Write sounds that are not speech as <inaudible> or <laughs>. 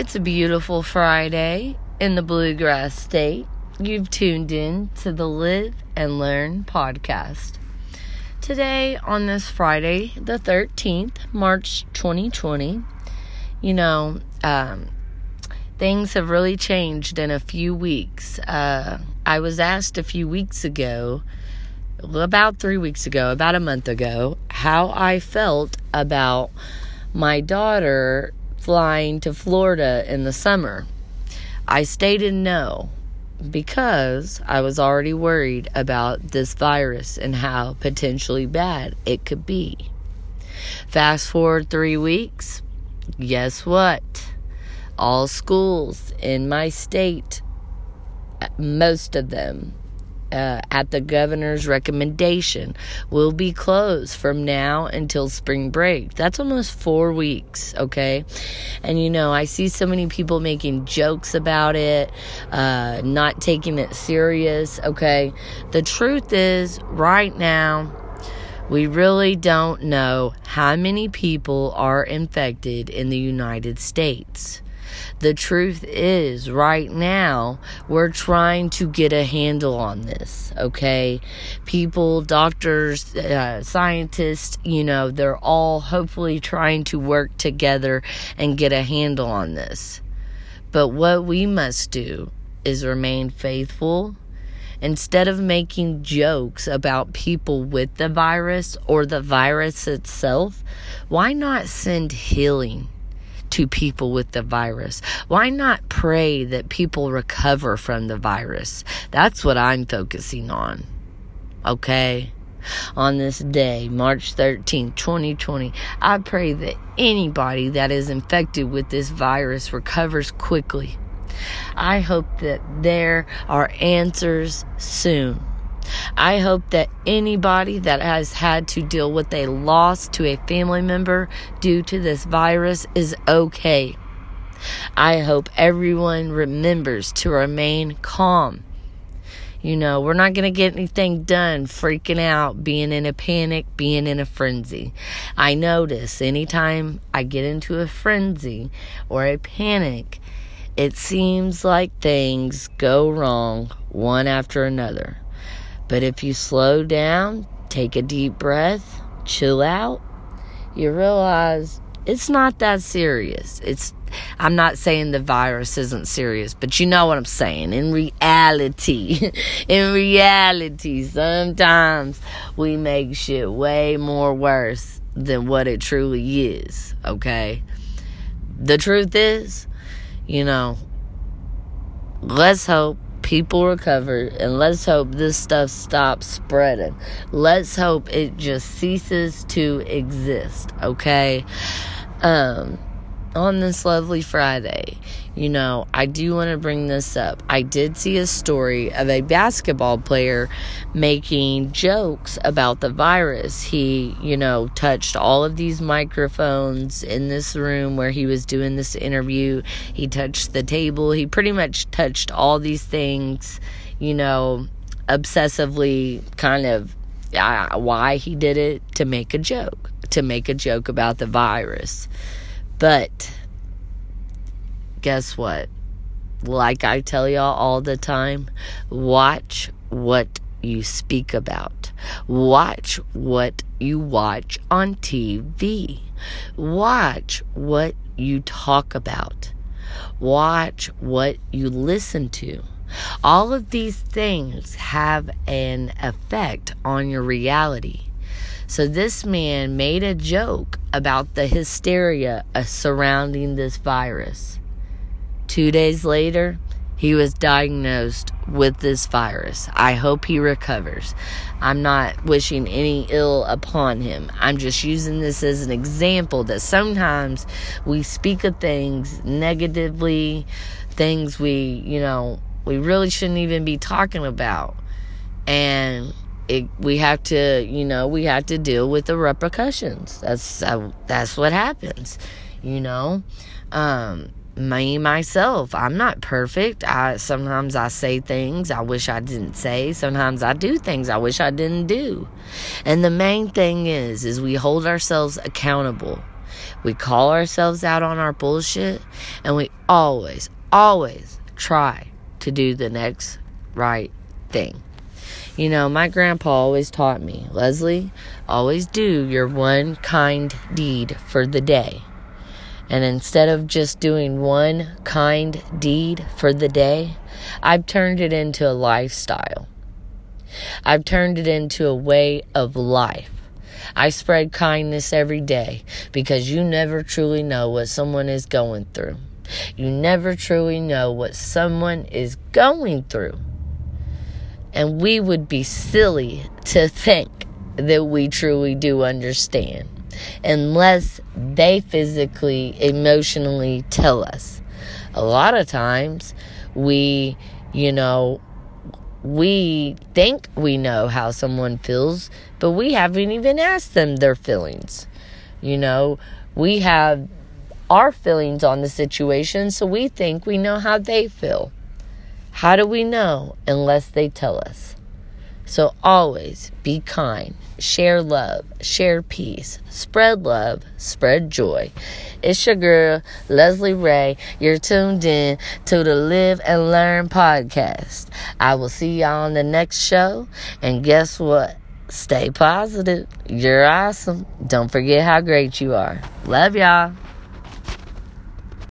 It's a beautiful Friday in the Bluegrass State. You've tuned in to the Live and Learn podcast. Today, on this Friday, the 13th, March 2020, you know, um, things have really changed in a few weeks. Uh, I was asked a few weeks ago, about three weeks ago, about a month ago, how I felt about my daughter flying to Florida in the summer. I stated no because I was already worried about this virus and how potentially bad it could be. Fast forward three weeks, guess what? All schools in my state, uh, most of them, uh, at the governor's recommendation will be closed from now until spring break. That's almost four weeks, okay? And you know, I see so many people making jokes about it, uh, not taking it serious, okay? The truth is, right now, we really don't know how many people are infected in the United States. The truth is, right now, we're trying to get a handle on this, okay? People, doctors, uh, scientists, you know, they're all hopefully trying to work together and get a handle on this. But what we must do is remain faithful. Instead of making jokes about people with the virus or the virus itself, why not send healing? To people with the virus? Why not pray that people recover from the virus? That's what I'm focusing on. Okay? On this day, March 13th, 2020, I pray that anybody that is infected with this virus recovers quickly. I hope that there are answers soon. I hope that anybody that has had to deal with a loss to a family member due to this virus is okay. I hope everyone remembers to remain calm. You know, we're not going to get anything done freaking out, being in a panic, being in a frenzy. I notice anytime I get into a frenzy or a panic, it seems like things go wrong one after another. But if you slow down, take a deep breath, chill out, you realize it's not that serious. It's I'm not saying the virus isn't serious, but you know what I'm saying. In reality, <laughs> in reality, sometimes we make shit way more worse than what it truly is, okay? The truth is, you know, let's hope people recover and let's hope this stuff stops spreading. Let's hope it just ceases to exist, okay? Um on this lovely Friday, you know, I do want to bring this up. I did see a story of a basketball player making jokes about the virus. He, you know, touched all of these microphones in this room where he was doing this interview. He touched the table. He pretty much touched all these things, you know, obsessively kind of uh, why he did it to make a joke, to make a joke about the virus. But guess what? Like I tell y'all all the time, watch what you speak about. Watch what you watch on TV. Watch what you talk about. Watch what you listen to. All of these things have an effect on your reality. So this man made a joke about the hysteria uh, surrounding this virus. Two days later, he was diagnosed with this virus. I hope he recovers. I'm not wishing any ill upon him. I'm just using this as an example that sometimes we speak of things negatively, things we, you know, we really shouldn't even be talking about. And it, we have to, you know, we have to deal with the repercussions. That's uh, that's what happens, you know. Um, me myself, I'm not perfect. I sometimes I say things I wish I didn't say. Sometimes I do things I wish I didn't do. And the main thing is, is we hold ourselves accountable. We call ourselves out on our bullshit, and we always, always try to do the next right thing. You know, my grandpa always taught me, Lesley, always do your one kind deed for the day. And instead of just doing one kind deed for the day, I've turned it into a lifestyle. I've turned it into a way of life. I spread kindness every day because you never truly know what someone is going through. You never truly know what someone is going through. And we would be silly to think that we truly do understand unless they physically, emotionally tell us. A lot of times we, you know, we think we know how someone feels, but we haven't even asked them their feelings. You know, we have our feelings on the situation, so we think we know how they feel. How do we know unless they tell us? So always be kind, share love, share peace, spread love, spread joy. It's your girl, Lesley Ray. You're tuned in to the Live and Learn podcast. I will see y'all on the next show. And guess what? Stay positive. You're awesome. Don't forget how great you are. Love y'all.